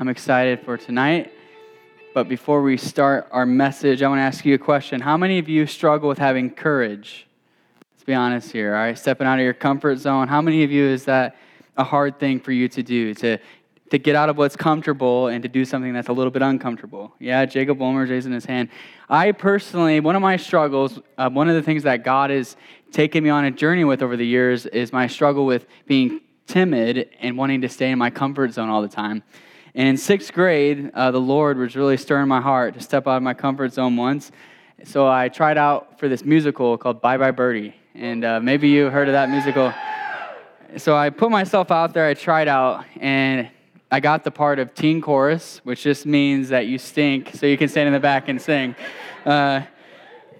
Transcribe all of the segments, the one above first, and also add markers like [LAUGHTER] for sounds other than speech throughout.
I'm excited for tonight. But before we start our message, I want to ask you a question. How many of you struggle with having courage? Let's be honest here, all right? Stepping out of your comfort zone. How many of you is that a hard thing for you to do? To, to get out of what's comfortable and to do something that's a little bit uncomfortable? Yeah, Jacob Wilmer's raising his hand. I personally, one of my struggles, uh, one of the things that God has taken me on a journey with over the years is my struggle with being timid and wanting to stay in my comfort zone all the time. And in sixth grade, uh, the Lord was really stirring my heart to step out of my comfort zone once. So I tried out for this musical called Bye Bye Birdie. And uh, maybe you heard of that musical. So I put myself out there, I tried out, and I got the part of teen chorus, which just means that you stink so you can stand in the back and sing. Uh,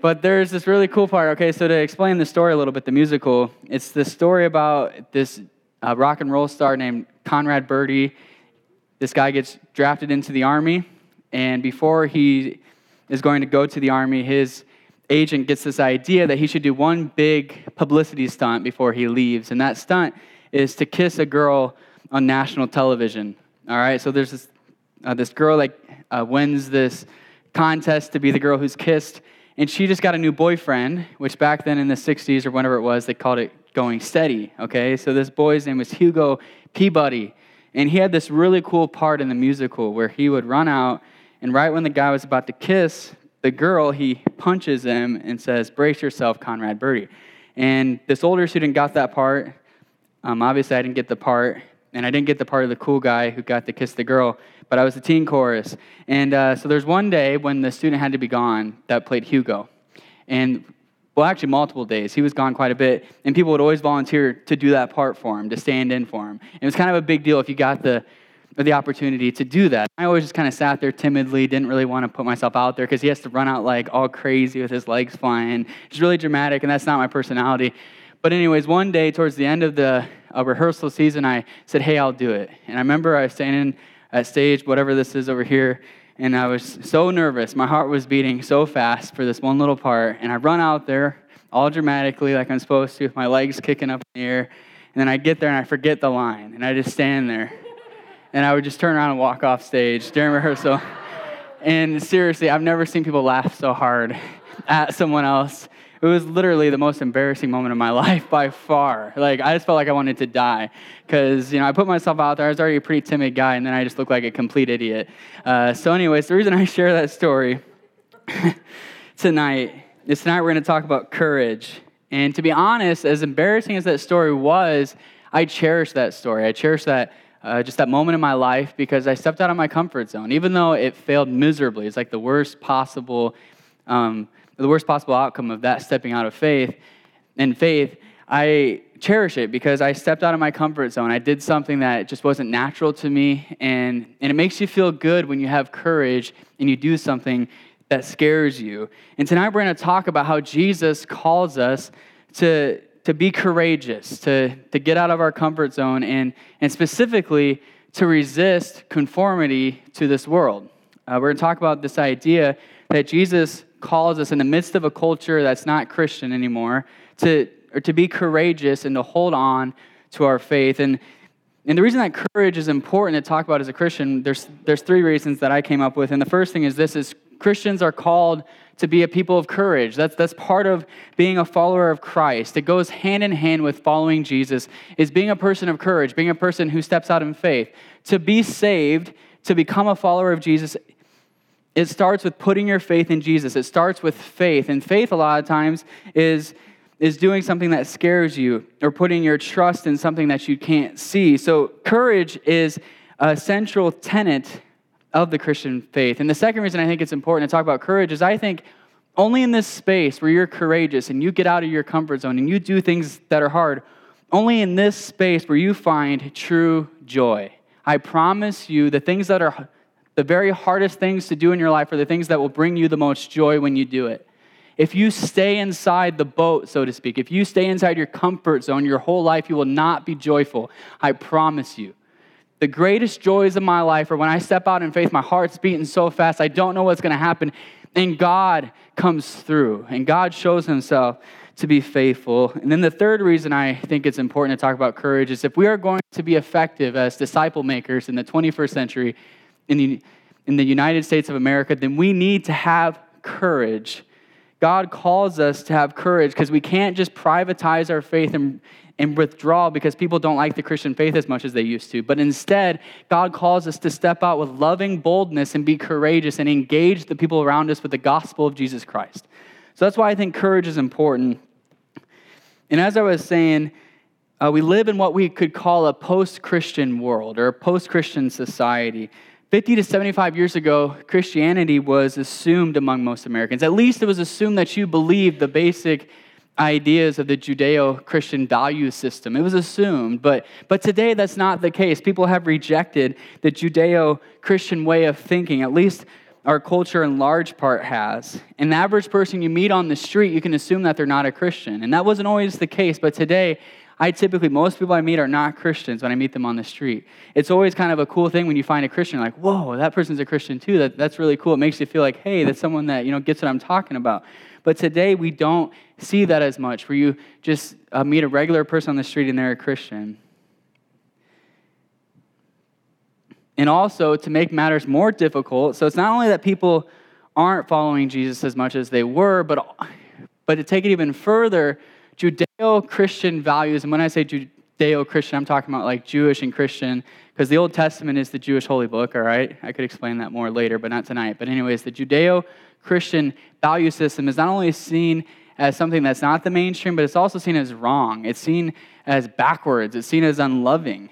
but there's this really cool part. Okay, so to explain the story a little bit, the musical, it's the story about this uh, rock and roll star named Conrad Birdie this guy gets drafted into the army, and before he is going to go to the army, his agent gets this idea that he should do one big publicity stunt before he leaves. And that stunt is to kiss a girl on national television. All right, so there's this, uh, this girl that uh, wins this contest to be the girl who's kissed, and she just got a new boyfriend, which back then in the 60s or whenever it was, they called it going steady. Okay, so this boy's name was Hugo Peabody. And he had this really cool part in the musical where he would run out, and right when the guy was about to kiss the girl, he punches him and says, Brace yourself, Conrad Birdie. And this older student got that part. Um, obviously, I didn't get the part, and I didn't get the part of the cool guy who got to kiss the girl, but I was the teen chorus. And uh, so there's one day when the student had to be gone that played Hugo. And well, actually, multiple days. He was gone quite a bit, and people would always volunteer to do that part for him, to stand in for him. And it was kind of a big deal if you got the, the opportunity to do that. I always just kind of sat there timidly, didn't really want to put myself out there because he has to run out like all crazy with his legs flying. It's really dramatic, and that's not my personality. But, anyways, one day towards the end of the uh, rehearsal season, I said, Hey, I'll do it. And I remember I was standing at stage, whatever this is over here, and I was so nervous. My heart was beating so fast for this one little part. And I run out there all dramatically, like I'm supposed to, with my legs kicking up in the air. And then I get there and I forget the line. And I just stand there. And I would just turn around and walk off stage during rehearsal. [LAUGHS] And seriously, I've never seen people laugh so hard at someone else. It was literally the most embarrassing moment of my [LAUGHS] life by far. Like, I just felt like I wanted to die because, you know, I put myself out there. I was already a pretty timid guy, and then I just looked like a complete idiot. Uh, so, anyways, the reason I [LAUGHS] share that story [LAUGHS] tonight is tonight we're going to talk about courage. And to be honest, as embarrassing as that story was, I cherish that story. I cherish that. Uh, just that moment in my life because I stepped out of my comfort zone, even though it failed miserably. It's like the worst possible um, the worst possible outcome of that stepping out of faith and faith, I cherish it because I stepped out of my comfort zone. I did something that just wasn't natural to me. And, and it makes you feel good when you have courage and you do something that scares you. And tonight we're going to talk about how Jesus calls us to, to be courageous, to, to get out of our comfort zone, and, and specifically to resist conformity to this world. Uh, we're going to talk about this idea that Jesus calls us in the midst of a culture that's not Christian anymore to, or to be courageous and to hold on to our faith. And, and the reason that courage is important to talk about as a Christian, there's, there's three reasons that I came up with. And the first thing is this is Christians are called to be a people of courage. That's, that's part of being a follower of Christ. It goes hand in hand with following Jesus, is being a person of courage, being a person who steps out in faith. To be saved, to become a follower of Jesus, it starts with putting your faith in Jesus. It starts with faith. And faith, a lot of times, is, is doing something that scares you or putting your trust in something that you can't see. So, courage is a central tenet of the Christian faith. And the second reason I think it's important to talk about courage is I think only in this space where you're courageous and you get out of your comfort zone and you do things that are hard, only in this space where you find true joy. I promise you, the things that are the very hardest things to do in your life are the things that will bring you the most joy when you do it. If you stay inside the boat, so to speak, if you stay inside your comfort zone your whole life, you will not be joyful. I promise you. The greatest joys of my life are when I step out in faith, my heart's beating so fast, I don't know what's going to happen, and God comes through, and God shows himself to be faithful. And then the third reason I think it's important to talk about courage is if we are going to be effective as disciple makers in the 21st century, in the, in the United States of America, then we need to have courage. God calls us to have courage because we can't just privatize our faith and, and withdraw because people don't like the Christian faith as much as they used to. But instead, God calls us to step out with loving boldness and be courageous and engage the people around us with the gospel of Jesus Christ. So that's why I think courage is important. And as I was saying, uh, we live in what we could call a post Christian world or a post Christian society. 50 to 75 years ago, Christianity was assumed among most Americans. At least it was assumed that you believed the basic ideas of the Judeo Christian value system. It was assumed, but, but today that's not the case. People have rejected the Judeo Christian way of thinking, at least our culture in large part has. An average person you meet on the street, you can assume that they're not a Christian. And that wasn't always the case, but today, I typically, most people I meet are not Christians when I meet them on the street. It's always kind of a cool thing when you find a Christian, like, whoa, that person's a Christian too. That, that's really cool. It makes you feel like, hey, that's someone that, you know, gets what I'm talking about. But today we don't see that as much, where you just uh, meet a regular person on the street and they're a Christian. And also, to make matters more difficult, so it's not only that people aren't following Jesus as much as they were, but, but to take it even further, Judeo Christian values, and when I say Judeo Christian, I'm talking about like Jewish and Christian, because the Old Testament is the Jewish holy book, all right? I could explain that more later, but not tonight. But, anyways, the Judeo Christian value system is not only seen as something that's not the mainstream, but it's also seen as wrong. It's seen as backwards, it's seen as unloving.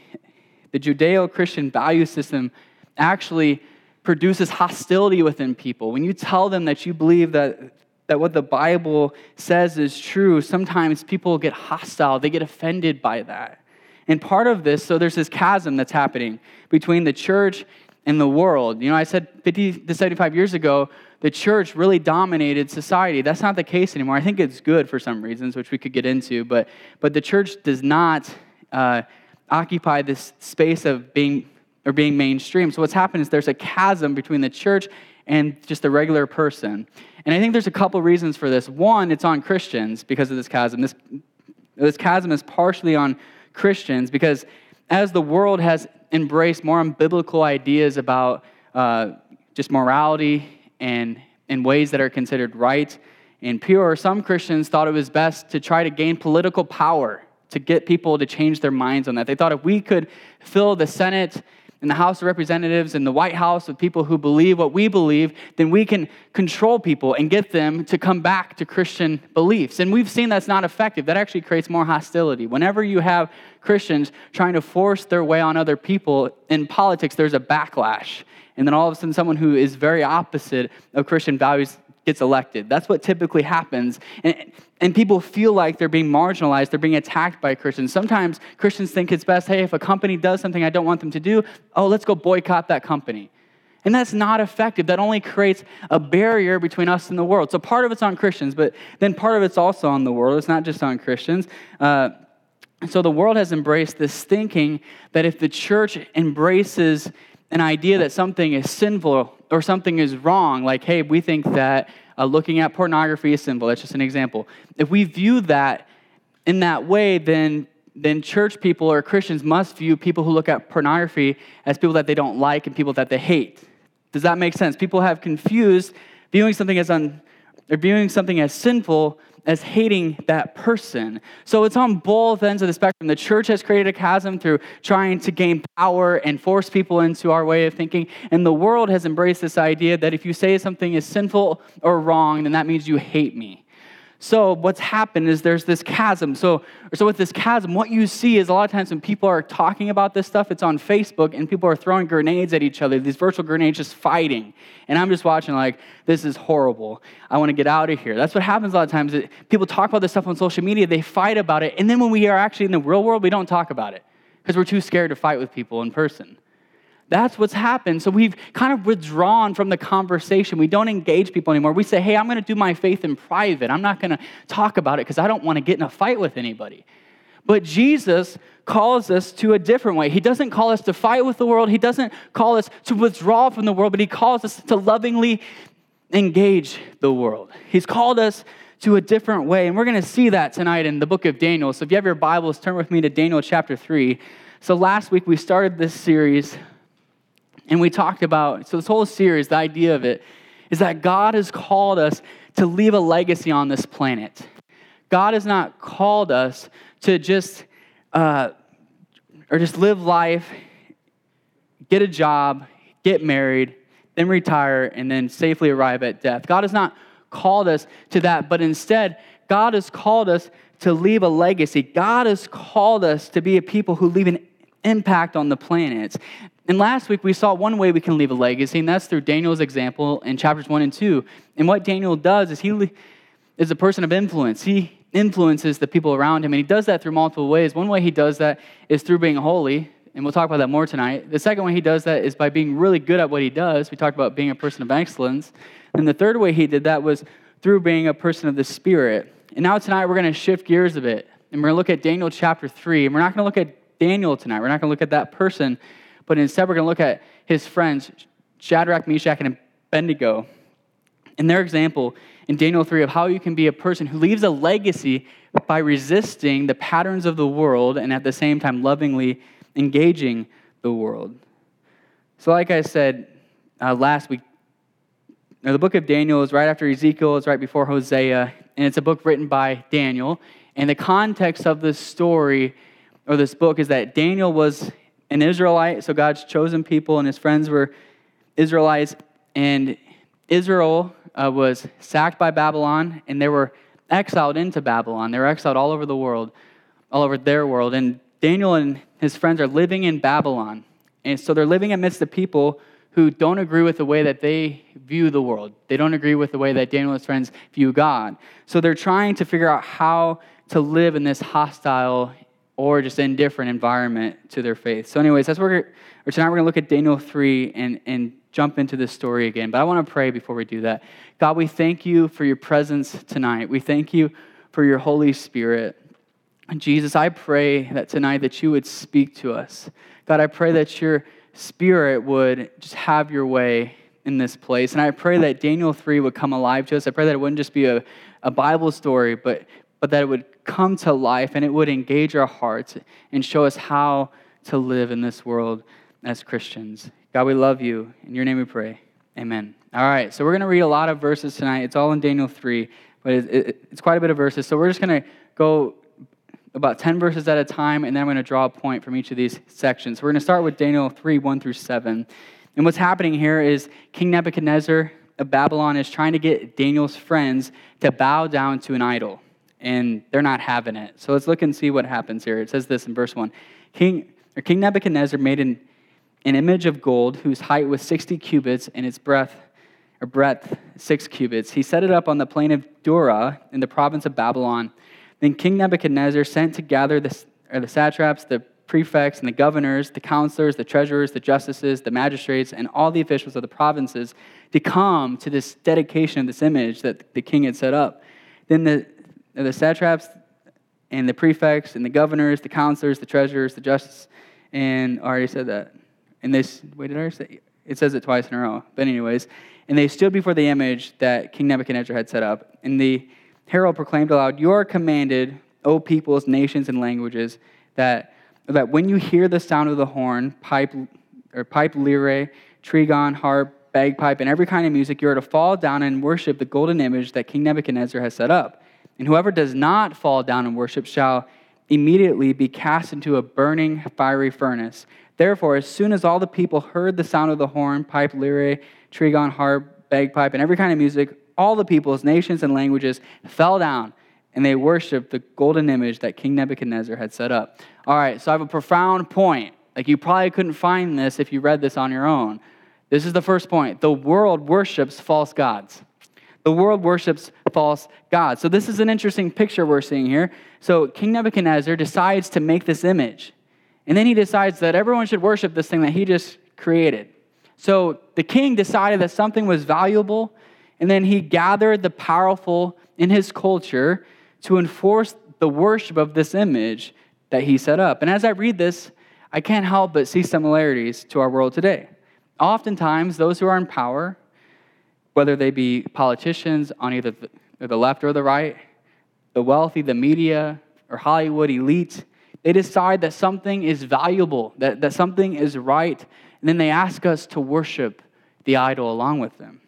The Judeo Christian value system actually produces hostility within people. When you tell them that you believe that that what the Bible says is true, sometimes people get hostile, they get offended by that. And part of this, so there's this chasm that's happening between the church and the world. You know, I said 50 to 75 years ago, the church really dominated society. That's not the case anymore. I think it's good for some reasons, which we could get into, but, but the church does not uh, occupy this space of being or being mainstream. So what's happened is there's a chasm between the church and just a regular person. And I think there's a couple reasons for this. One, it's on Christians because of this chasm. This, this chasm is partially on Christians because as the world has embraced more unbiblical ideas about uh, just morality and in ways that are considered right and pure, some Christians thought it was best to try to gain political power to get people to change their minds on that. They thought if we could fill the Senate in the House of Representatives in the White House with people who believe what we believe, then we can control people and get them to come back to Christian beliefs. And we've seen that's not effective. That actually creates more hostility. Whenever you have Christians trying to force their way on other people in politics, there's a backlash. And then all of a sudden, someone who is very opposite of Christian values gets elected. That's what typically happens. And, and people feel like they're being marginalized, they're being attacked by Christians. Sometimes Christians think it's best hey, if a company does something I don't want them to do, oh, let's go boycott that company. And that's not effective. That only creates a barrier between us and the world. So part of it's on Christians, but then part of it's also on the world. It's not just on Christians. Uh, so the world has embraced this thinking that if the church embraces an idea that something is sinful or something is wrong, like, hey, we think that uh, looking at pornography is sinful. That's just an example. If we view that in that way, then then church people or Christians must view people who look at pornography as people that they don't like and people that they hate. Does that make sense? People have confused viewing something as un, or viewing something as sinful as hating that person. So it's on both ends of the spectrum. The church has created a chasm through trying to gain power and force people into our way of thinking. And the world has embraced this idea that if you say something is sinful or wrong, then that means you hate me. So what's happened is there's this chasm. So, so with this chasm, what you see is a lot of times when people are talking about this stuff, it's on Facebook and people are throwing grenades at each other, these virtual grenades just fighting. And I'm just watching like, this is horrible. I want to get out of here. That's what happens a lot of times. People talk about this stuff on social media, they fight about it, and then when we are actually in the real world, we don't talk about it because we're too scared to fight with people in person. That's what's happened. So we've kind of withdrawn from the conversation. We don't engage people anymore. We say, hey, I'm going to do my faith in private. I'm not going to talk about it because I don't want to get in a fight with anybody. But Jesus calls us to a different way. He doesn't call us to fight with the world, He doesn't call us to withdraw from the world, but He calls us to lovingly engage the world. He's called us to a different way. And we're going to see that tonight in the book of Daniel. So if you have your Bibles, turn with me to Daniel chapter 3. So last week we started this series And we talked about, so this whole series, the idea of it is that God has called us to leave a legacy on this planet. God has not called us to just, uh, or just live life, get a job, get married, then retire, and then safely arrive at death. God has not called us to that, but instead, God has called us to leave a legacy. God has called us to be a people who leave an impact on the planet. And last week we saw one way we can leave a legacy, and that's through Daniel's example in chapters 1 and 2. And what Daniel does is he is a person of influence. He influences the people around him, and he does that through multiple ways. One way he does that is through being holy, and we'll talk about that more tonight. The second way he does that is by being really good at what he does. We talked about being a person of excellence. And the third way he did that was through being a person of the Spirit. And now tonight we're going to shift gears a bit, and we're going to look at Daniel chapter 3. And we're not going to look at Daniel tonight, we're not going to look at that person but instead we're going to look at his friends, Shadrach, Meshach, and Abednego, and their example in Daniel 3 of how you can be a person who leaves a legacy by resisting the patterns of the world and at the same time lovingly engaging the world. So, like I said uh, last week, the book of Daniel is right after Ezekiel, it's right before Hosea, and it's a book written by Daniel. And the context of this story or this book is that Daniel was an Israelite, so God's chosen people, and his friends were Israelites. And Israel uh, was sacked by Babylon, and they were exiled into Babylon. They were exiled all over the world, all over their world. And Daniel and his friends are living in Babylon. And so they're living amidst the people who don't agree with the way that they view the world. They don't agree with the way that Daniel and his friends view God. So they're trying to figure out how to live in this hostile or just indifferent environment to their faith. So, anyways, that's where or tonight we're going to look at Daniel 3 and, and jump into this story again. But I want to pray before we do that. God, we thank you for your presence tonight. We thank you for your Holy Spirit. And Jesus, I pray that tonight that you would speak to us. God, I pray that your spirit would just have your way in this place. And I pray that Daniel 3 would come alive to us. I pray that it wouldn't just be a, a Bible story, but, but that it would come to life and it would engage our hearts and show us how to live in this world as Christians. God, we love you. In your name we pray. Amen. All right, so we're going to read a lot of verses tonight. It's all in Daniel 3, but it's quite a bit of verses. So we're just going to go about 10 verses at a time, and then I'm going to draw a point from each of these sections. We're going to start with Daniel 3, 1 through 7. And what's happening here is King Nebuchadnezzar of Babylon is trying to get Daniel's friends to bow down to an idol and they're not having it. So let's look and see what happens here. It says this in verse 1 King, or King Nebuchadnezzar made an, an image of gold whose height was 60 cubits and its breadth, or breadth six cubits. He set it up on the plain of Dura in the province of Babylon. Then King Nebuchadnezzar sent to gather the, or the satraps, the prefects, and the governors, the counselors, the treasurers, the justices, the magistrates, and all the officials of the provinces to come to this dedication of this image that the king had set up. Then the the satraps and the prefects and the governors, the counselors, the treasurers, the justices, and I already said that. And this, wait, did I say? It says it twice in a row. But, anyways, and they stood before the image that King Nebuchadnezzar had set up. And the herald proclaimed aloud, You are commanded, O peoples, nations, and languages, that, that when you hear the sound of the horn, pipe, or pipe, lyre, trigon, harp, bagpipe, and every kind of music, you are to fall down and worship the golden image that King Nebuchadnezzar has set up. And whoever does not fall down and worship shall immediately be cast into a burning fiery furnace. Therefore, as soon as all the people heard the sound of the horn, pipe, lyre, trigon, harp, bagpipe, and every kind of music, all the peoples, nations, and languages fell down and they worshiped the golden image that King Nebuchadnezzar had set up. All right, so I have a profound point. Like you probably couldn't find this if you read this on your own. This is the first point. The world worships false gods. The world worships false gods. So, this is an interesting picture we're seeing here. So, King Nebuchadnezzar decides to make this image. And then he decides that everyone should worship this thing that he just created. So, the king decided that something was valuable, and then he gathered the powerful in his culture to enforce the worship of this image that he set up. And as I read this, I can't help but see similarities to our world today. Oftentimes, those who are in power whether they be politicians on either the left or the right, the wealthy, the media, or Hollywood elite, they decide that something is valuable, that, that something is right, and And then they ask us to worship the idol along with them.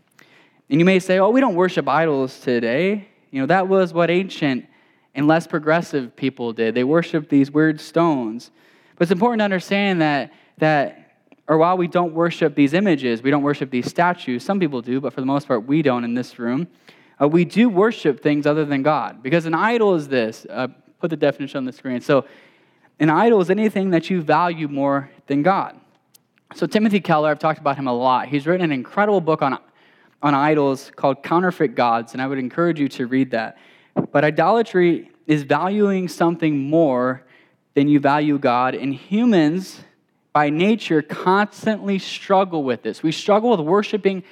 And you may say, oh, we don't worship idols today. You know, that was what ancient and less progressive people did. They worshiped these weird stones. But it's important to understand that, that or while we don't worship these images, we don't worship these statues, some people do, but for the most part, we don't in this room. Uh, we do worship things other than God. Because an idol is this. Uh, put the definition on the screen. So, an idol is anything that you value more than God. So, Timothy Keller, I've talked about him a lot. He's written an incredible book on, on idols called Counterfeit Gods, and I would encourage you to read that. But idolatry is valuing something more than you value God, and humans by nature constantly struggle with this. We struggle with worshiping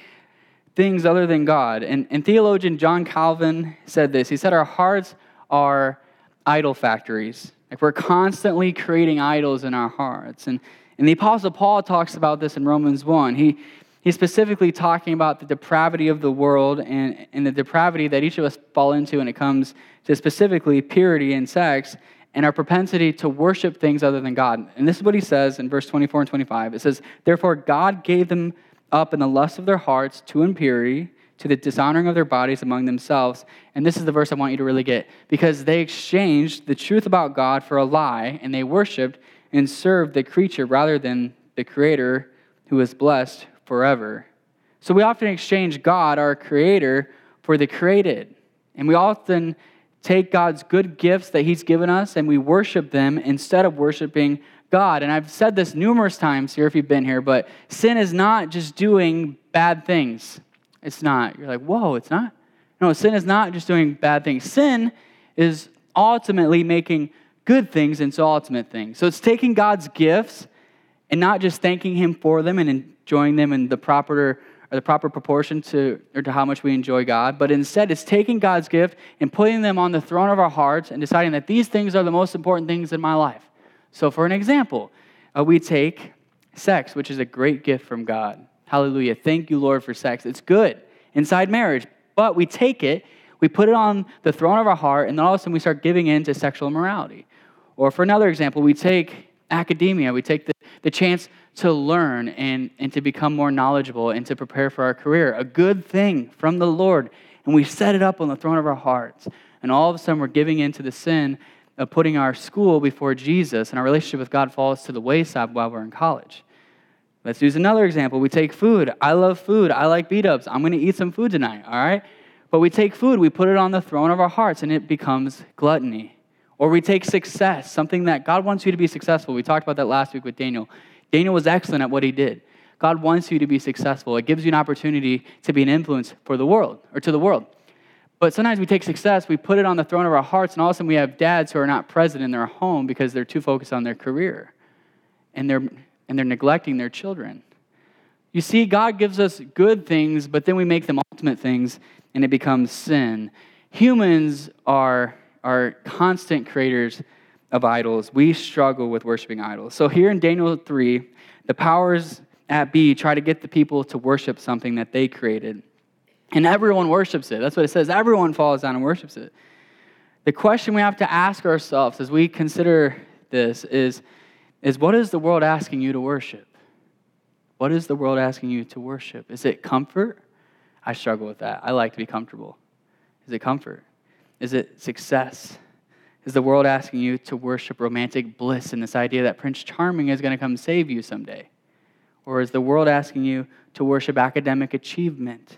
things other than God. And, and theologian John Calvin said this He said, Our hearts are idol factories. Like we're constantly creating idols in our hearts. And, and the Apostle Paul talks about this in Romans 1. He, he's specifically talking about the depravity of the world and, and the depravity that each of us fall into when it comes to specifically purity and sex and our propensity to worship things other than God. And this is what he says in verse 24 and 25. It says, Therefore, God gave them up in the lust of their hearts to impurity, to the dishonoring of their bodies among themselves. And this is the verse I want you to really get. Because they exchanged the truth about God for a lie, and they worshiped and served the creature rather than the Creator who is blessed forever. So we often exchange God, our Creator, for the created. And we often take God's good gifts that He's given us and we worship them instead of worshiping God. And I've said this numerous times here if you've been here, but sin is not just doing bad things. It's not. You're like, whoa, it's not? No, sin is not just doing bad things. Sin is ultimately making good things into ultimate things. So it's taking God's gifts and not just thanking Him for them and enjoying them in the proper or the proper proportion to, or to how much we enjoy God, but instead it's taking God's gift and putting them on the throne of our hearts and deciding that these things are the most important things in my life. So, for an example, uh, we take sex, which is a great gift from God. Hallelujah. Thank you, Lord, for sex. It's good inside marriage, but we take it, we put it on the throne of our heart, and then all of a sudden we start giving in to sexual immorality. Or for another example, we take academia, we take the, the chance to learn and, and to become more knowledgeable and to prepare for our career. A good thing from the Lord. And we set it up on the throne of our hearts. And all of a sudden, we're giving into the sin of putting our school before Jesus, and our relationship with God falls to the wayside while we're in college. Let's use another example. We take food. I love food. I like beat ups. I'm going to eat some food tonight, all right? But we take food, we put it on the throne of our hearts, and it becomes gluttony. Or we take success, something that God wants you to be successful. We talked about that last week with Daniel. Daniel was excellent at what he did. God wants you to be successful. It gives you an opportunity to be an influence for the world or to the world. But sometimes we take success, we put it on the throne of our hearts, and all of a sudden we have dads who are not present in their home because they're too focused on their career and they're, and they're neglecting their children. You see, God gives us good things, but then we make them ultimate things and it becomes sin. Humans are, are constant creators of idols. We struggle with worshiping idols. So here in Daniel 3, the powers at B try to get the people to worship something that they created. And everyone worships it. That's what it says. Everyone falls down and worships it. The question we have to ask ourselves as we consider this is, is what is the world asking you to worship? What is the world asking you to worship? Is it comfort? I struggle with that. I like to be comfortable. Is it comfort? Is it success? Is the world asking you to worship romantic bliss and this idea that Prince Charming is going to come save you someday? Or is the world asking you to worship academic achievement?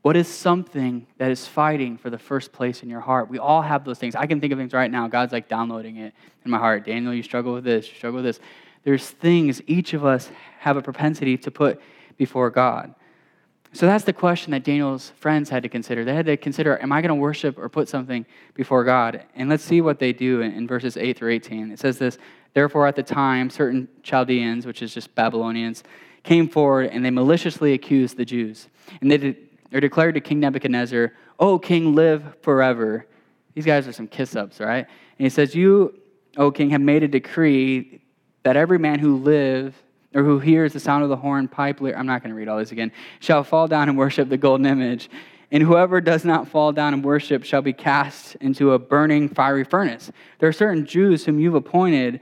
What is something that is fighting for the first place in your heart? We all have those things. I can think of things right now. God's like downloading it in my heart. Daniel, you struggle with this, you struggle with this. There's things each of us have a propensity to put before God. So that's the question that Daniel's friends had to consider. They had to consider, am I going to worship or put something before God? And let's see what they do in, verses 8 through 18. It says this Therefore, at the time, certain Chaldeans, which is just Babylonians, came forward and they maliciously accused the Jews. And they, de- they declared to King Nebuchadnezzar, O king, live forever. These guys are some kiss ups, right? And he says, You, O king, have made a decree that every man who lives or who hears the sound of the horn, pipe, lyre, I'm not going to read all this again, shall fall down and worship the golden image. And whoever does not fall down and worship shall be cast into a burning fiery furnace. There are certain Jews whom you've appointed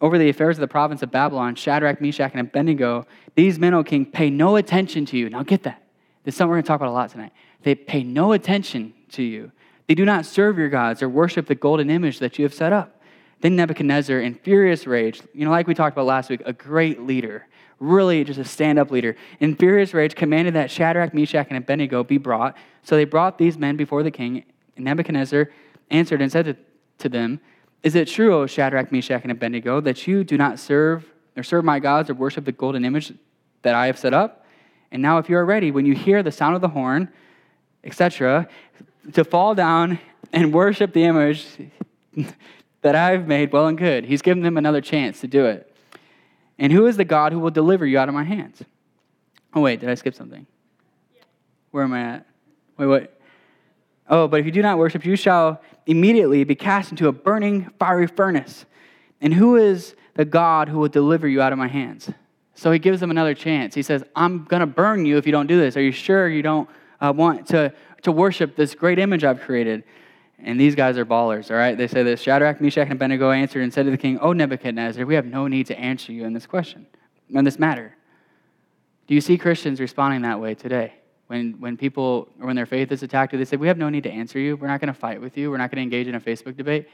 over the affairs of the province of Babylon, Shadrach, Meshach, and Abednego, these men, O king, pay no attention to you. Now get that. This is something we're going to talk about a lot tonight. They pay no attention to you. They do not serve your gods or worship the golden image that you have set up. Then Nebuchadnezzar, in furious rage, you know, like we talked about last week, a great leader, really just a stand up leader, in furious rage commanded that Shadrach, Meshach, and Abednego be brought. So they brought these men before the king. And Nebuchadnezzar answered and said to, to them, Is it true, O Shadrach, Meshach, and Abednego, that you do not serve or serve my gods or worship the golden image that I have set up? And now, if you are ready, when you hear the sound of the horn, etc., to fall down and worship the image that I've made well and good. He's given them another chance to do it. And who is the God who will deliver you out of my hands? Oh, wait, did I skip something? Where am I at? Wait, wait. Oh, but if you do not worship, you shall immediately be cast into a burning fiery furnace. And who is the God who will deliver you out of my hands? So he gives them another chance. He says, I'm going to burn you if you don't do this. Are you sure you don't uh, want to, to worship this great image I've created? And these guys are ballers, all right? They say this Shadrach, Meshach, and Abednego answered and said to the king, O Nebuchadnezzar, we have no need to answer you in this question, in this matter. Do you see Christians responding that way today? When, when people, or when their faith is attacked, they say, We have no need to answer you. We're not going to fight with you. We're not going to engage in a Facebook debate.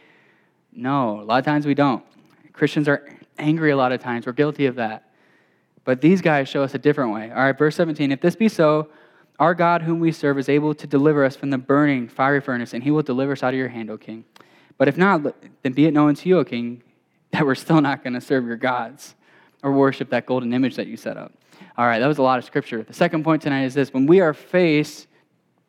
No, a lot of times we don't. Christians are angry a lot of times. We're guilty of that. But these guys show us a different way. All right, verse 17 If this be so, our God, whom we serve, is able to deliver us from the burning fiery furnace, and he will deliver us out of your hand, O king. But if not, then be it known to you, O king, [LAUGHS] that we're still not going to serve your gods or worship that golden image that you set up. All right, that was a lot of scripture. The second point tonight is this when we are faced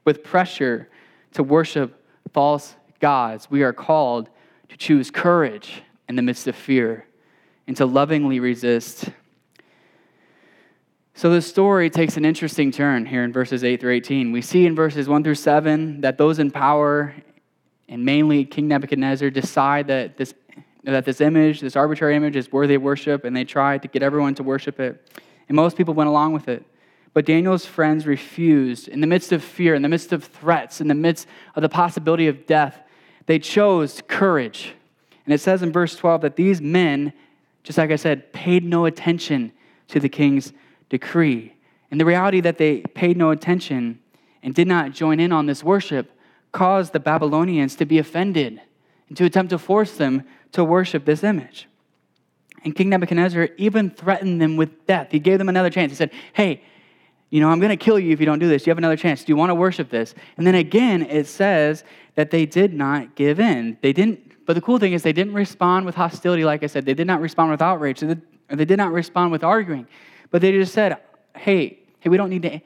with pressure to worship false gods, we are called to choose courage in the midst of fear and to lovingly resist so the story takes an interesting turn here in verses 8 through 18. We see in verses 1 through 7 that those in power, and mainly King Nebuchadnezzar, decide that this, that this image, this arbitrary image, is worthy of worship, and they try to get everyone to worship it. And most people went along with it. But Daniel's friends refused. In the midst of fear, in the midst of threats, in the midst of the possibility of death, they chose courage. And it says in verse 12 that these men, just like I said, paid no attention to the king's decree. And the reality that they paid no attention and did not join in on this worship caused the Babylonians to be offended and to attempt to force them to worship this image. And King Nebuchadnezzar even threatened them with death. He gave them another chance. He said, Hey, you know, I'm going to kill you if you don't do this. You have another chance. Do you want to worship this? And then again, it says that they did not give in. They didn't, but the cool thing is they didn't respond with hostility, like I said. They did not respond with outrage. They did not respond with arguing. But they just said, hey, hey, we don't need to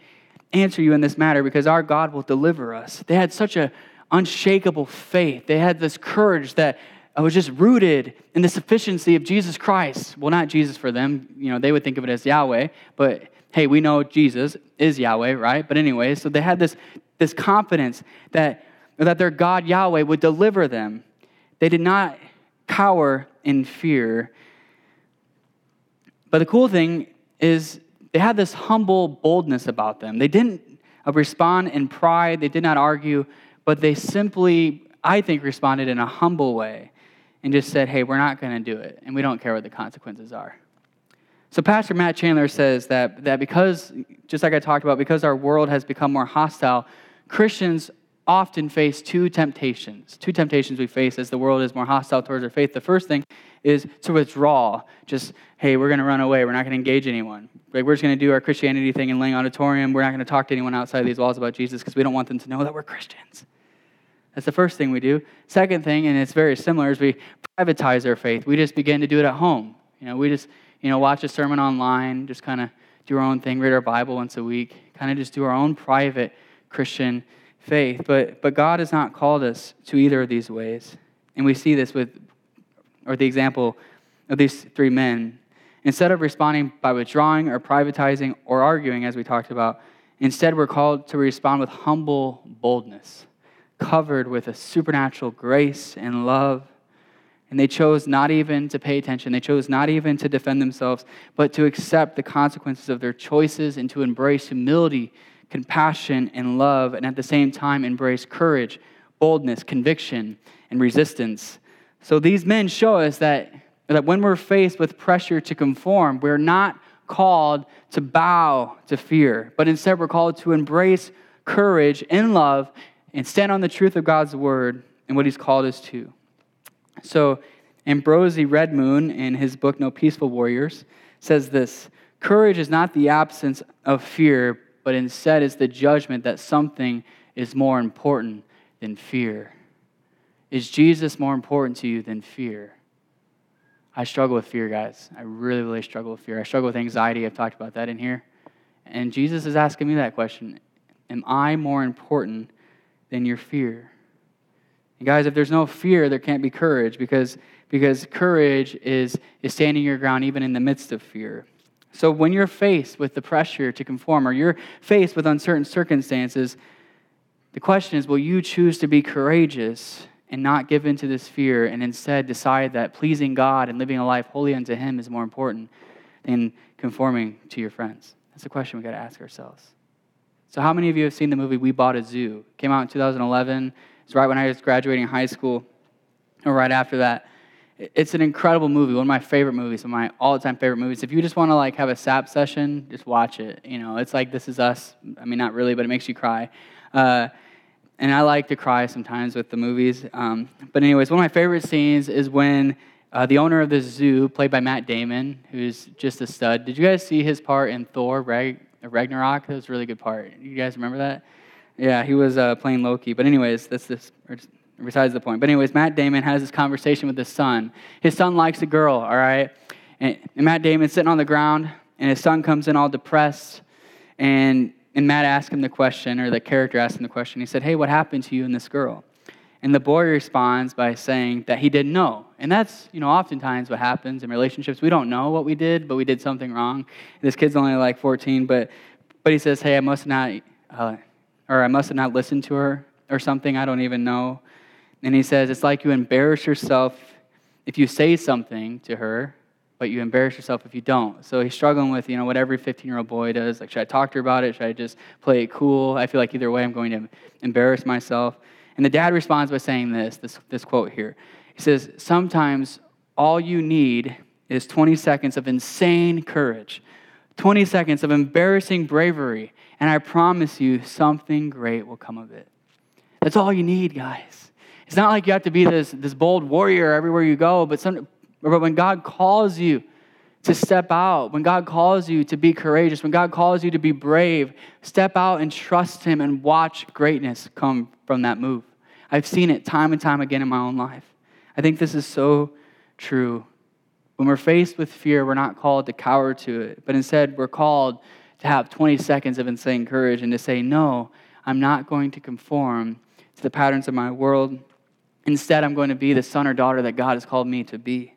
answer you in this matter because our God will deliver us. They had such a unshakable faith. They had this courage that was just rooted in the sufficiency of Jesus Christ. Well, not Jesus for them. You know, they would think of it as Yahweh, but hey, we know Jesus is Yahweh, right? But anyway, so they had this, this confidence that, that their God Yahweh would deliver them. They did not cower in fear. But the cool thing is they had this humble boldness about them. They didn't uh, respond in pride, they did not argue, but they simply, I think, responded in a humble way and just said, hey, we're not going to do it, and we don't care what the consequences are. So, Pastor Matt Chandler says that, that because, just like I talked about, because our world has become more hostile, Christians often face two temptations. Two temptations we face as the world is more hostile towards our faith. The first thing is to withdraw. Just, hey, we're going to run away. We're not going to engage anyone. Like, we're just going to do our Christianity thing in Lang Auditorium. We're not going to talk to anyone outside these walls about Jesus because we don't want them to know that we're Christians. That's the first thing we do. Second thing, and it's very similar, is we privatize our faith. We just begin to do it at home. You know, we just, you know, watch a sermon online, just kind of do our own thing, read our Bible once a week, kind of just do our own private Christian faith. But, but God has not called us to either of these ways. And we see this with, or the example of these three men. Instead of responding by withdrawing or privatizing or arguing, as we talked about, instead we're called to respond with humble boldness, covered with a supernatural grace and love. And they chose not even to pay attention. They chose not even to defend themselves, but to accept the consequences of their choices and to embrace humility compassion, and love, and at the same time embrace courage, boldness, conviction, and resistance. So these men show us that that when we're faced with pressure to conform, we're not called to bow to fear, but instead we're called to embrace courage in love and stand on the truth of God's word and what he's called us to. So, Ambrose Redmoon, in his book No Peaceful Warriors, says this Courage is not the absence of fear, but instead is the judgment that something is more important than fear. Is Jesus more important to you than fear? I struggle with fear, guys. I really, really struggle with fear. I struggle with anxiety. I've talked about that in here. And Jesus is asking me that question Am I more important than your fear? And guys, if there's no fear, there can't be courage because, because courage is, is standing your ground even in the midst of fear. So when you're faced with the pressure to conform or you're faced with uncertain circumstances, the question is will you choose to be courageous and not give in to this fear and instead decide that pleasing God and living a life holy unto Him is more important than conforming to your friends? That's the question we got to ask ourselves. So, how many of you have seen the movie We Bought a Zoo? It came out in 2011. It's right when I was graduating high school, or right after that. It's an incredible movie, one of my favorite movies, one of my all-time favorite movies. If you just want to like have a sap session, just watch it. You know, it's like This Is Us. I mean, not really, but it makes you cry. Uh, and I like to cry sometimes with the movies. Um, but anyways, one of my favorite scenes is when uh, the owner of the zoo, played by Matt Damon, who's just a stud. Did you guys see his part in Thor Rag- Ragnarok? That was a really good part. You guys remember that? Yeah, he was uh, playing Loki. But anyways, that's this besides the point. But anyways, Matt Damon has this conversation with his son. His son likes a girl, all right? And, and Matt Damon's sitting on the ground, and his son comes in all depressed. And, and Matt asks him the question, or the character asks him the question. He said, Hey, what happened to you and this girl? And the boy responds by saying that he didn't know. And that's, you know, oftentimes what happens in relationships. We don't know what we did, but we did something wrong. This kid's only like 14, but, but he says, Hey, I must not, uh, or I must have not listened to her or something. I don't even know. And he says, It's like you embarrass yourself if you say something to her, but you embarrass yourself if you don't. So he's struggling with, you know, what every 15 year old boy does. Like, should I talk to her about it? Should I just play it cool? I feel like either way I'm going to embarrass myself. And the dad responds by saying this, this, this quote here. He says, Sometimes all you need is 20 seconds of insane courage, 20 seconds of embarrassing bravery, and I promise you something great will come of it. That's all you need, guys. It's not like you have to be this, this bold warrior everywhere you go, but, some, but when God calls you to step out, when God calls you to be courageous, when God calls you to be brave, step out and trust Him and watch greatness come from that move. I've seen it time and time again in my own life. I think this is so true. When we're faced with fear, we're not called to cower to it, but instead we're called to have 20 seconds of insane courage and to say, No, I'm not going to conform to the patterns of my world. Instead, I'm going to be the son or daughter that God has called me to be.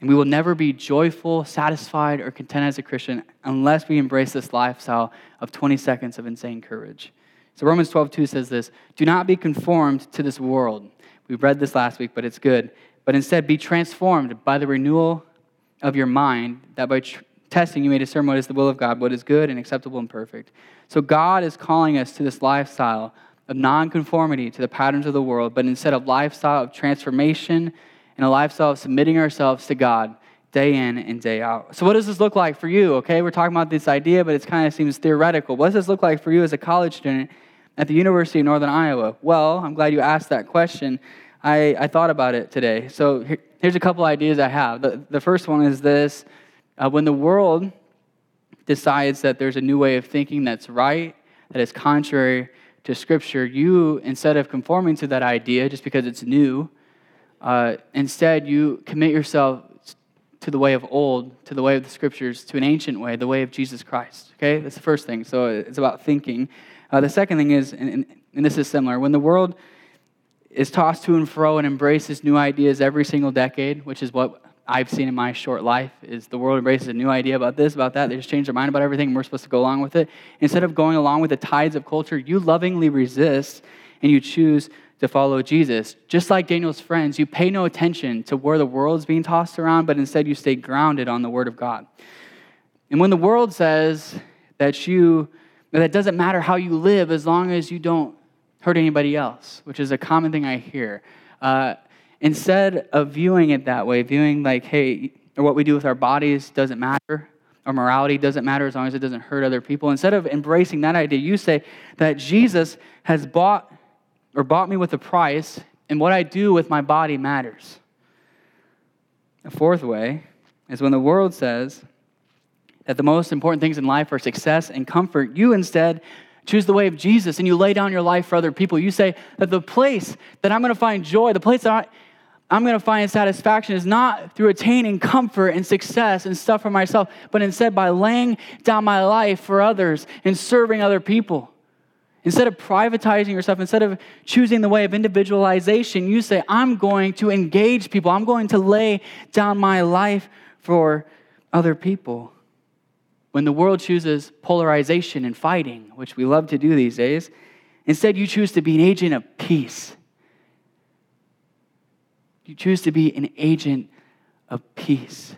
And we will never be joyful, satisfied, or content as a Christian unless we embrace this lifestyle of 20 seconds of insane courage. So Romans 12, 2 says this Do not be conformed to this world. We read this last week, but it's good. But instead, be transformed by the renewal of your mind, that by tr- testing you may discern what is the will of God, what is good and acceptable and perfect. So God is calling us to this lifestyle of nonconformity to the patterns of the world, but instead a lifestyle of transformation and a lifestyle of submitting ourselves to God day in and day out. So, what does this look like for you? Okay, we're talking about this idea, but it kind of seems theoretical. What does this look like for you as a college student at the University of Northern Iowa? Well, I'm glad you asked that question. I, I thought about it today. So, here, here's a couple ideas I have. The, the first one is this uh, when the world decides that there's a new way of thinking that's right, that is contrary to Scripture, you, instead of conforming to that idea just because it's new, uh, instead you commit yourself to the way of old, to the way of the Scriptures, to an ancient way, the way of Jesus Christ. Okay? That's the first thing. So it's about thinking. Uh, the second thing is, and, and this is similar, when the world is tossed to and fro and embraces new ideas every single decade, which is what I've seen in my short life is the world embraces a new idea about this, about that. They just change their mind about everything, and we're supposed to go along with it. Instead of going along with the tides of culture, you lovingly resist and you choose to follow Jesus. Just like Daniel's friends, you pay no attention to where the world's being tossed around, but instead you stay grounded on the Word of God. And when the world says that you that it doesn't matter how you live as long as you don't hurt anybody else, which is a common thing I hear. Uh, instead of viewing it that way, viewing like, hey, what we do with our bodies doesn't matter, our morality doesn't matter as long as it doesn't hurt other people. Instead of embracing that idea, you say that Jesus has bought or bought me with a price, and what I do with my body matters. A fourth way is when the world says that the most important things in life are success and comfort, you instead choose the way of Jesus and you lay down your life for other people. You say that the place that I'm going to find joy, the place that I, I'm going to find satisfaction is not through attaining comfort and success and stuff for myself, but instead by laying down my life for others and serving other people. Instead of privatizing yourself, instead of choosing the way of individualization, you say, I'm going to engage people. I'm going to lay down my life for other people. When the world chooses polarization and fighting, which we love to do these days, instead you choose to be an agent of peace. You choose to be an agent of peace.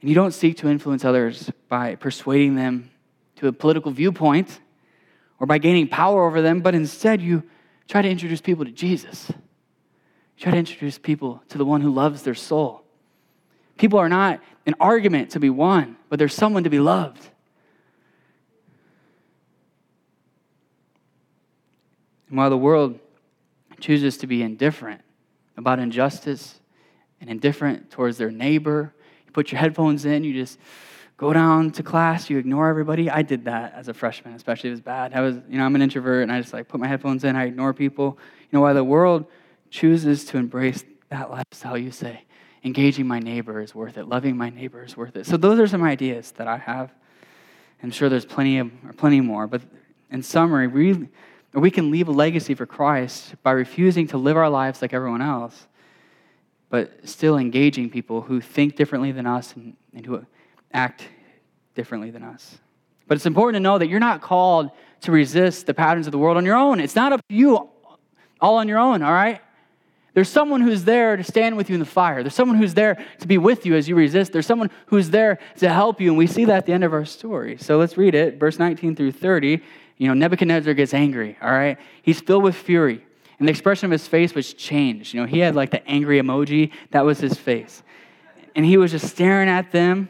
And you don't seek to influence others by persuading them to a political viewpoint or by gaining power over them, but instead you try to introduce people to Jesus. You try to introduce people to the one who loves their soul. People are not an argument to be won, but there's someone to be loved. And while the world chooses to be indifferent about injustice and indifferent towards their neighbor, you put your headphones in, you just go down to class, you ignore everybody. I did that as a freshman, especially it was bad. I was, you know, I'm an introvert and I just like put my headphones in, I ignore people. You know, why the world chooses to embrace that lifestyle, you say, engaging my neighbor is worth it, loving my neighbor is worth it. So those are some ideas that I have. I'm sure there's plenty of or plenty more, but in summary, we we can leave a legacy for Christ by refusing to live our lives like everyone else, but still engaging people who think differently than us and, and who act differently than us. But it's important to know that you're not called to resist the patterns of the world on your own. It's not up to you all on your own, all right? There's someone who's there to stand with you in the fire. There's someone who's there to be with you as you resist. There's someone who's there to help you. And we see that at the end of our story. So let's read it, verse 19 through 30. You know, Nebuchadnezzar gets angry, all right? He's filled with fury. And the expression of his face was changed. You know, he had like the angry emoji, that was his face. And he was just staring at them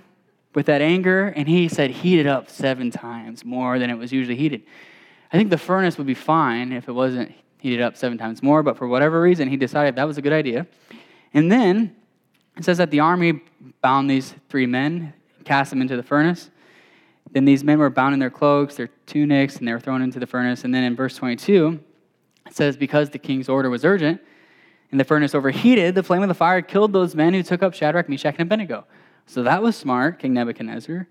with that anger, and he said, heated up seven times more than it was usually heated. I think the furnace would be fine if it wasn't heated up seven times more, but for whatever reason, he decided that was a good idea. And then it says that the army bound these three men, cast them into the furnace. Then these men were bound in their cloaks, their tunics, and they were thrown into the furnace. And then in verse 22, it says, Because the king's order was urgent, and the furnace overheated, the flame of the fire killed those men who took up Shadrach, Meshach, and Abednego. So that was smart, King Nebuchadnezzar.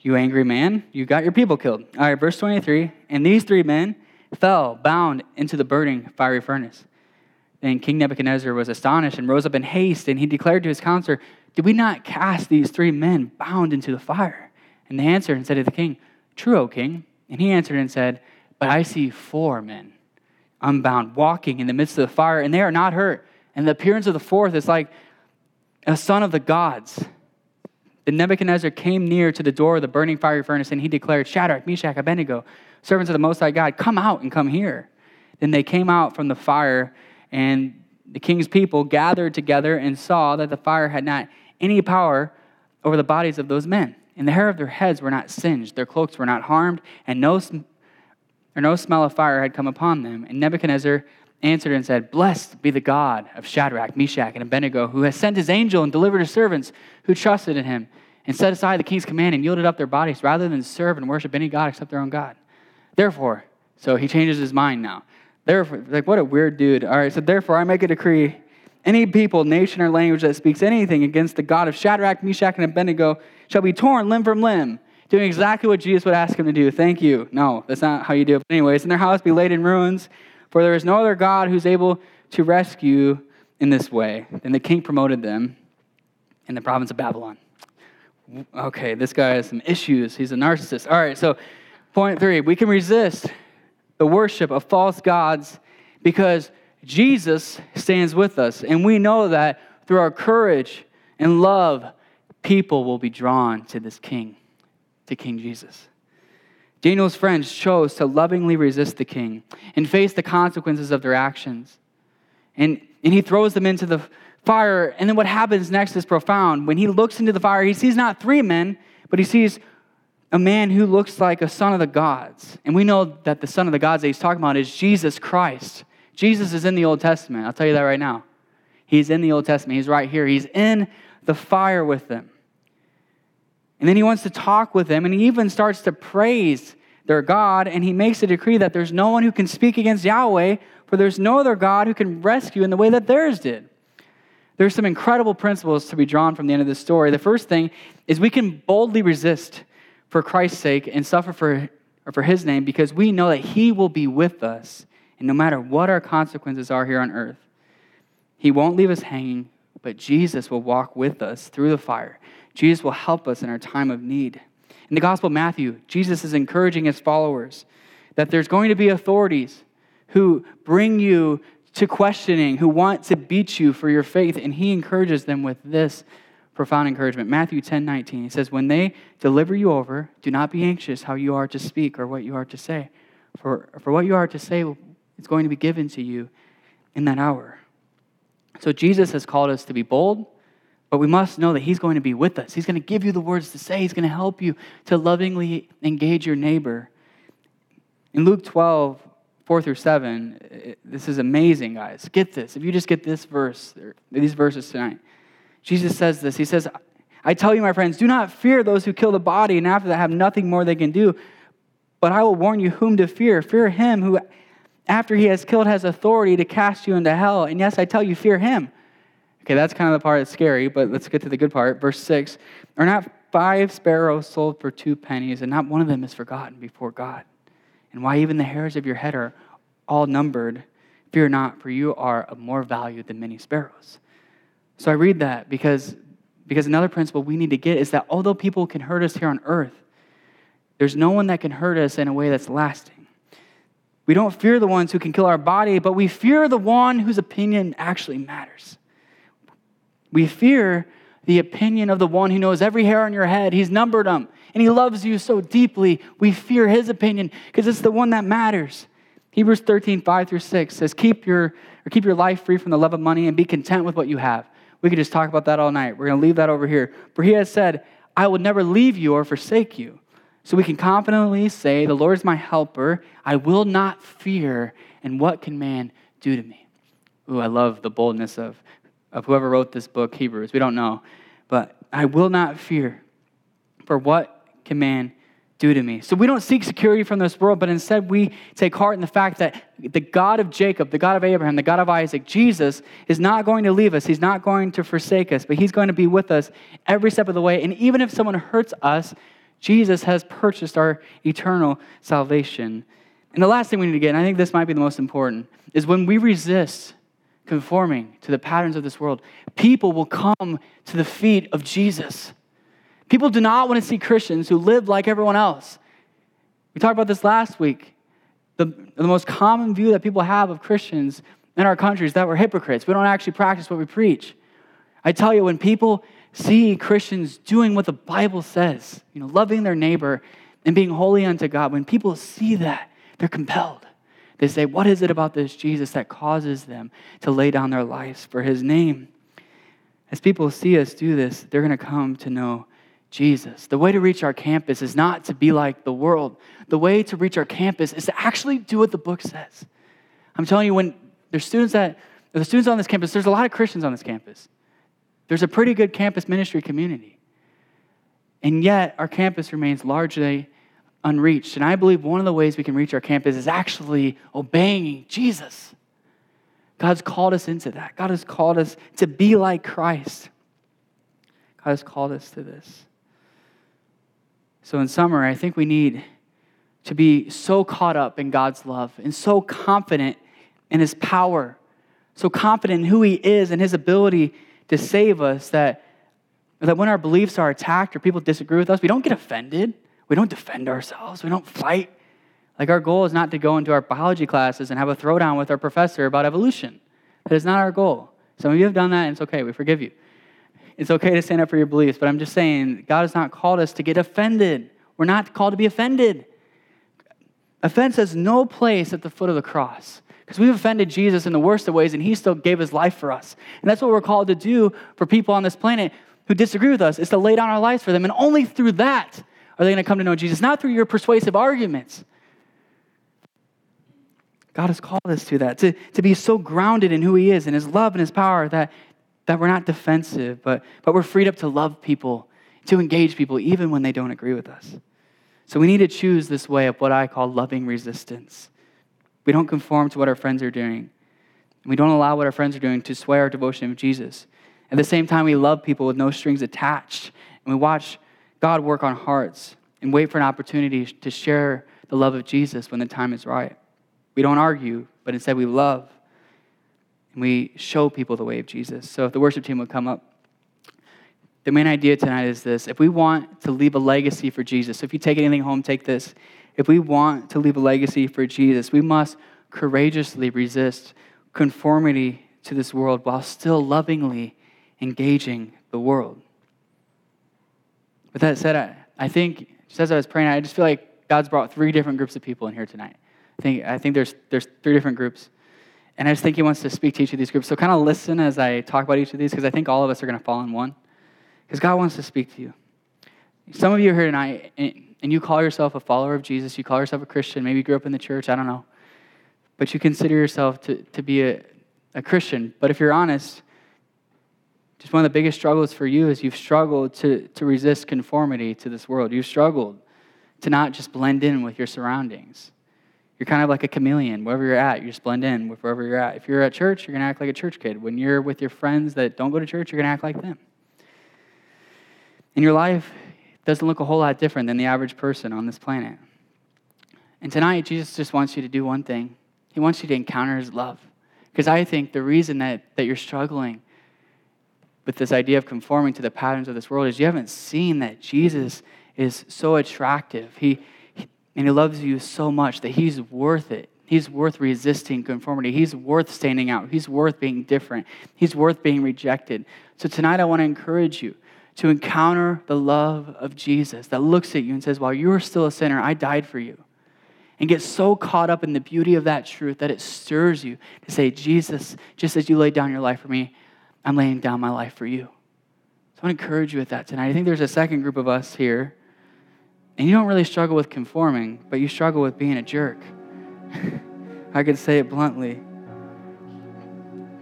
You angry man, you got your people killed. All right, verse 23. And these three men fell bound into the burning fiery furnace. Then King Nebuchadnezzar was astonished and rose up in haste, and he declared to his counselor, Did we not cast these three men bound into the fire? And they answered and said to the king, True, O king. And he answered and said, But I see four men unbound, walking in the midst of the fire, and they are not hurt. And the appearance of the fourth is like a son of the gods. Then Nebuchadnezzar came near to the door of the burning fiery furnace, and he declared, Shadrach, Meshach, Abednego, servants of the Most High God, come out and come here. Then they came out from the fire, and the king's people gathered together and saw that the fire had not any power over the bodies of those men. And the hair of their heads were not singed, their cloaks were not harmed, and no, or no smell of fire had come upon them. And Nebuchadnezzar answered and said, Blessed be the God of Shadrach, Meshach, and Abednego, who has sent his angel and delivered his servants who trusted in him, and set aside the king's command and yielded up their bodies rather than serve and worship any God except their own God. Therefore, so he changes his mind now. Therefore, like what a weird dude. All right, so therefore I make a decree. Any people, nation, or language that speaks anything against the God of Shadrach, Meshach, and Abednego shall be torn limb from limb, doing exactly what Jesus would ask him to do. Thank you. No, that's not how you do it. But anyways, and their house be laid in ruins for there is no other God who's able to rescue in this way. Then the king promoted them in the province of Babylon. Okay, this guy has some issues. He's a narcissist. All right, so point three we can resist the worship of false gods because Jesus stands with us. And we know that through our courage and love, people will be drawn to this king, to King Jesus. Daniel's friends chose to lovingly resist the king and face the consequences of their actions. And, and he throws them into the fire. And then what happens next is profound. When he looks into the fire, he sees not three men, but he sees a man who looks like a son of the gods. And we know that the son of the gods that he's talking about is Jesus Christ. Jesus is in the Old Testament. I'll tell you that right now. He's in the Old Testament. He's right here. He's in the fire with them. And then he wants to talk with them, and he even starts to praise their God, and he makes a decree that there's no one who can speak against Yahweh, for there's no other God who can rescue in the way that theirs did. There's some incredible principles to be drawn from the end of this story. The first thing is we can boldly resist for Christ's sake and suffer for, for his name because we know that he will be with us, and no matter what our consequences are here on earth, he won't leave us hanging, but Jesus will walk with us through the fire. Jesus will help us in our time of need. In the Gospel of Matthew, Jesus is encouraging his followers that there's going to be authorities who bring you to questioning, who want to beat you for your faith, and he encourages them with this profound encouragement. Matthew 10 19, he says, When they deliver you over, do not be anxious how you are to speak or what you are to say. For, for what you are to say is going to be given to you in that hour. So Jesus has called us to be bold, but we must know that He's going to be with us. He's going to give you the words to say, He's going to help you to lovingly engage your neighbor. In Luke 12, 4 through 7, this is amazing, guys. Get this. If you just get this verse, these verses tonight, Jesus says this. He says, I tell you, my friends, do not fear those who kill the body and after that have nothing more they can do. But I will warn you whom to fear. Fear him who, after he has killed, has authority to cast you into hell. And yes, I tell you, fear him. Okay, that's kind of the part that's scary, but let's get to the good part. Verse 6 Are not five sparrows sold for two pennies, and not one of them is forgotten before God? And why even the hairs of your head are all numbered? Fear not, for you are of more value than many sparrows. So I read that because, because another principle we need to get is that although people can hurt us here on earth, there's no one that can hurt us in a way that's lasting. We don't fear the ones who can kill our body, but we fear the one whose opinion actually matters. We fear the opinion of the one who knows every hair on your head. He's numbered them, and he loves you so deeply. We fear his opinion because it's the one that matters. Hebrews 13, 5 through 6 says, keep your, or keep your life free from the love of money and be content with what you have. We could just talk about that all night. We're going to leave that over here. For he has said, I will never leave you or forsake you. So we can confidently say, The Lord is my helper. I will not fear. And what can man do to me? Ooh, I love the boldness of of whoever wrote this book, Hebrews. We don't know. But I will not fear. For what can man do to me? So we don't seek security from this world, but instead we take heart in the fact that the God of Jacob, the God of Abraham, the God of Isaac, Jesus, is not going to leave us. He's not going to forsake us, but He's going to be with us every step of the way. And even if someone hurts us, Jesus has purchased our eternal salvation. And the last thing we need to get, and I think this might be the most important, is when we resist conforming to the patterns of this world, people will come to the feet of Jesus. People do not want to see Christians who live like everyone else. We talked about this last week. The, the most common view that people have of Christians in our country is that we're hypocrites. We don't actually practice what we preach. I tell you, when people see Christians doing what the Bible says, you know, loving their neighbor and being holy unto God, when people see that, they're compelled. They say, What is it about this Jesus that causes them to lay down their lives for his name? As people see us do this, they're going to come to know Jesus. The way to reach our campus is not to be like the world. The way to reach our campus is to actually do what the book says. I'm telling you, when there's students that the students on this campus, there's a lot of Christians on this campus. There's a pretty good campus ministry community. And yet, our campus remains largely unreached. And I believe one of the ways we can reach our campus is actually obeying Jesus. God's called us into that. God has called us to be like Christ. God has called us to this. So, in summary, I think we need to be so caught up in God's love and so confident in His power, so confident in who He is and His ability to save us that, that when our beliefs are attacked or people disagree with us, we don't get offended. We don't defend ourselves, we don't fight. Like, our goal is not to go into our biology classes and have a throwdown with our professor about evolution. That is not our goal. Some of you have done that, and it's okay. We forgive you. It's okay to stand up for your beliefs, but I'm just saying, God has not called us to get offended. We're not called to be offended. Offense has no place at the foot of the cross. Because we've offended Jesus in the worst of ways, and he still gave his life for us. And that's what we're called to do for people on this planet who disagree with us, is to lay down our lives for them. And only through that are they going to come to know Jesus, not through your persuasive arguments. God has called us to that, to, to be so grounded in who He is and His love and His power that, that we're not defensive, but, but we're freed up to love people, to engage people, even when they don't agree with us. So we need to choose this way of what I call loving resistance. We don't conform to what our friends are doing. We don't allow what our friends are doing to sway our devotion of Jesus. At the same time, we love people with no strings attached, and we watch God work on hearts and wait for an opportunity to share the love of Jesus when the time is right. We don't argue, but instead we love and we show people the way of Jesus. So if the worship team would come up. The main idea tonight is this if we want to leave a legacy for Jesus, so if you take anything home, take this. If we want to leave a legacy for Jesus, we must courageously resist conformity to this world while still lovingly engaging the world. With that said, I, I think, just as I was praying, I just feel like God's brought three different groups of people in here tonight. I think, I think there's, there's three different groups. And I just think He wants to speak to each of these groups. So kind of listen as I talk about each of these, because I think all of us are going to fall in one. Because God wants to speak to you. Some of you are here tonight, and you call yourself a follower of Jesus. You call yourself a Christian. Maybe you grew up in the church. I don't know. But you consider yourself to, to be a, a Christian. But if you're honest, just one of the biggest struggles for you is you've struggled to, to resist conformity to this world. You've struggled to not just blend in with your surroundings. You're kind of like a chameleon. Wherever you're at, you just blend in with wherever you're at. If you're at church, you're going to act like a church kid. When you're with your friends that don't go to church, you're going to act like them. And your life doesn't look a whole lot different than the average person on this planet. And tonight, Jesus just wants you to do one thing He wants you to encounter His love. Because I think the reason that, that you're struggling with this idea of conforming to the patterns of this world is you haven't seen that Jesus is so attractive. He, and he loves you so much that he's worth it. He's worth resisting conformity. He's worth standing out. He's worth being different. He's worth being rejected. So tonight I want to encourage you to encounter the love of Jesus that looks at you and says, While you are still a sinner, I died for you. And get so caught up in the beauty of that truth that it stirs you to say, Jesus, just as you laid down your life for me, I'm laying down my life for you. So I want to encourage you with that tonight. I think there's a second group of us here, and you don't really struggle with conforming, but you struggle with being a jerk. [LAUGHS] I could say it bluntly.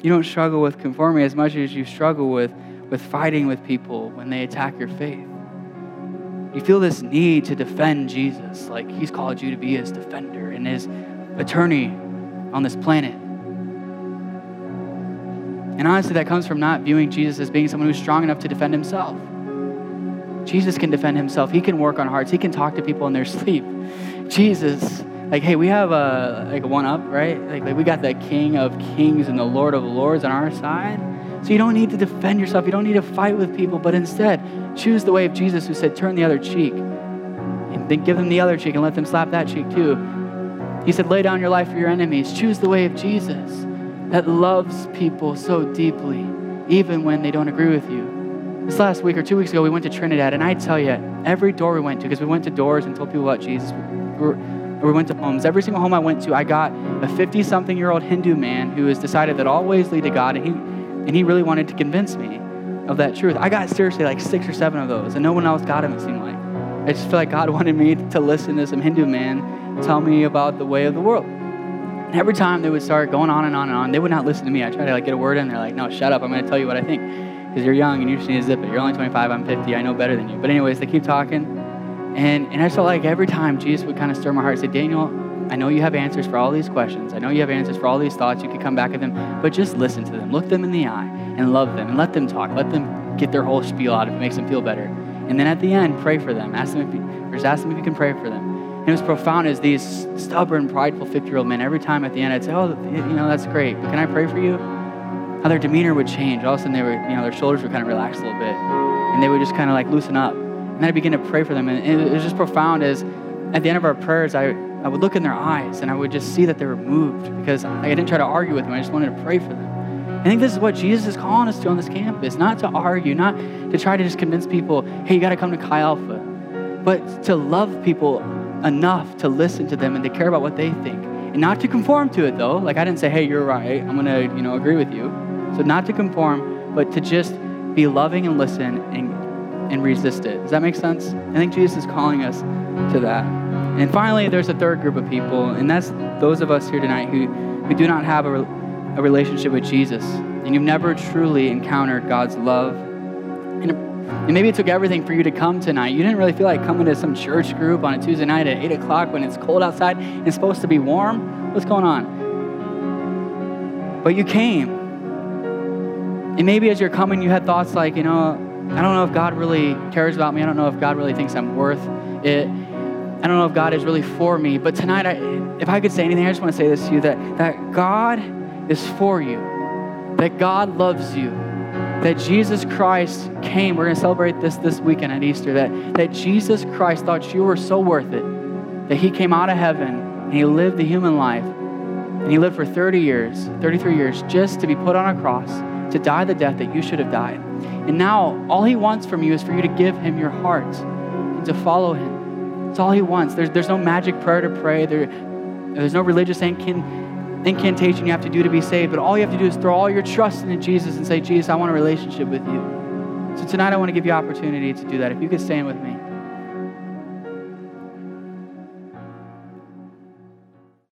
You don't struggle with conforming as much as you struggle with, with fighting with people when they attack your faith. You feel this need to defend Jesus, like he's called you to be his defender and his attorney on this planet. And honestly, that comes from not viewing Jesus as being someone who's strong enough to defend himself. Jesus can defend himself. He can work on hearts. He can talk to people in their [LAUGHS] sleep. Jesus, like, hey, we have a like a one up, right? Like, like we got the King of Kings and the Lord of Lords on our side. So you don't need to defend yourself. You don't need to fight with people, but instead choose the way of Jesus, who said, "Turn the other cheek," and then give them the other cheek and let them slap that cheek too. He said, "Lay down your life for your enemies." Choose the way of Jesus that loves people so deeply, even when they don't agree with you. This last week or two weeks ago, we went to Trinidad, and I tell you, every door we went to, because we went to doors and told people about Jesus, we, we went to homes. Every single home I went to, I got a 50 something year old Hindu man who has decided that all ways lead to God, and he, and he really wanted to convince me of that truth. I got seriously like six or seven of those, and no one else got him, it seemed like. I just feel like God [LAUGHS] wanted me to listen to some Hindu man tell me about the way of the world. And every time they would start going on and on and on, they would not listen to me. I try to like get a word in. They're like, "No, shut up! I'm going to tell you what I think because you're young and you just need to zip it. You're only 25. I'm 50. I know better than you." But anyways, they keep talking, and and I felt like every time Jesus would kind of stir my heart, say, "Daniel, I know you have answers for all these questions. I know you have answers for all these thoughts. You could come back at them, but just listen to them. Look them in the eye and love them, and let them talk. Let them get their whole spiel out if it makes them feel better. And then at the end, pray for them. Ask them if you, or just ask them if you can pray for them." And it was profound as these stubborn, prideful 50 year old men, every time at the end, I'd say, Oh, you know, that's great, but can I pray for you? How their demeanor would change. All of a sudden, they were, you know, their shoulders would kind of relax a little bit. And they would just kind of like loosen up. And then I began to pray for them. And it was just profound as at the end of our prayers, I, I would look in their eyes and I would just see that they were moved because I didn't try to argue with them. I just wanted to pray for them. I think this is what Jesus is calling us to on this campus not to argue, not to try to just convince people, hey, you got to come to Chi Alpha, but to love people enough to listen to them and to care about what they think And not to conform to it though. Like I didn't say, hey, you're right. I'm going to, you know, agree with you. So not to conform, but to just be loving and listen and, and resist it. Does that make sense? I think Jesus is calling us to that. And finally, there's a third group of people, and that's those of us here tonight who, who do not have a, a relationship with Jesus. And you've never truly encountered God's love. And, maybe it took everything for you to come tonight. You didn't really feel like coming to some church group on a Tuesday night at 8 o'clock when it's cold outside and it's supposed to be warm. What's going on? But you came. And maybe as you're coming, you had thoughts like, you know, I don't know if God really cares about me. I don't know if God really thinks I'm worth it. I don't know if God is really for me. But tonight, I, if I could say anything, I just want to say this to you that, that God is for you, that God loves you, that Jesus Christ came. We're going to celebrate this this weekend at Easter, that, that Jesus Christ thought you were so worth it, that He came out of heaven and He lived the human life. And He lived for 30 years, 33 years, just to be put on a cross, to die the death that you should have died. And now, all He wants from you is for you to give Him your heart and to follow Him. That's all he wants. There's, there's no magic prayer to pray. There, there's no religious incantation you have to do to be saved. But all you have to do is throw all your trust into Jesus and say, Jesus, I want a relationship with you. So tonight I want to give you opportunity to do that. If you could stand with me.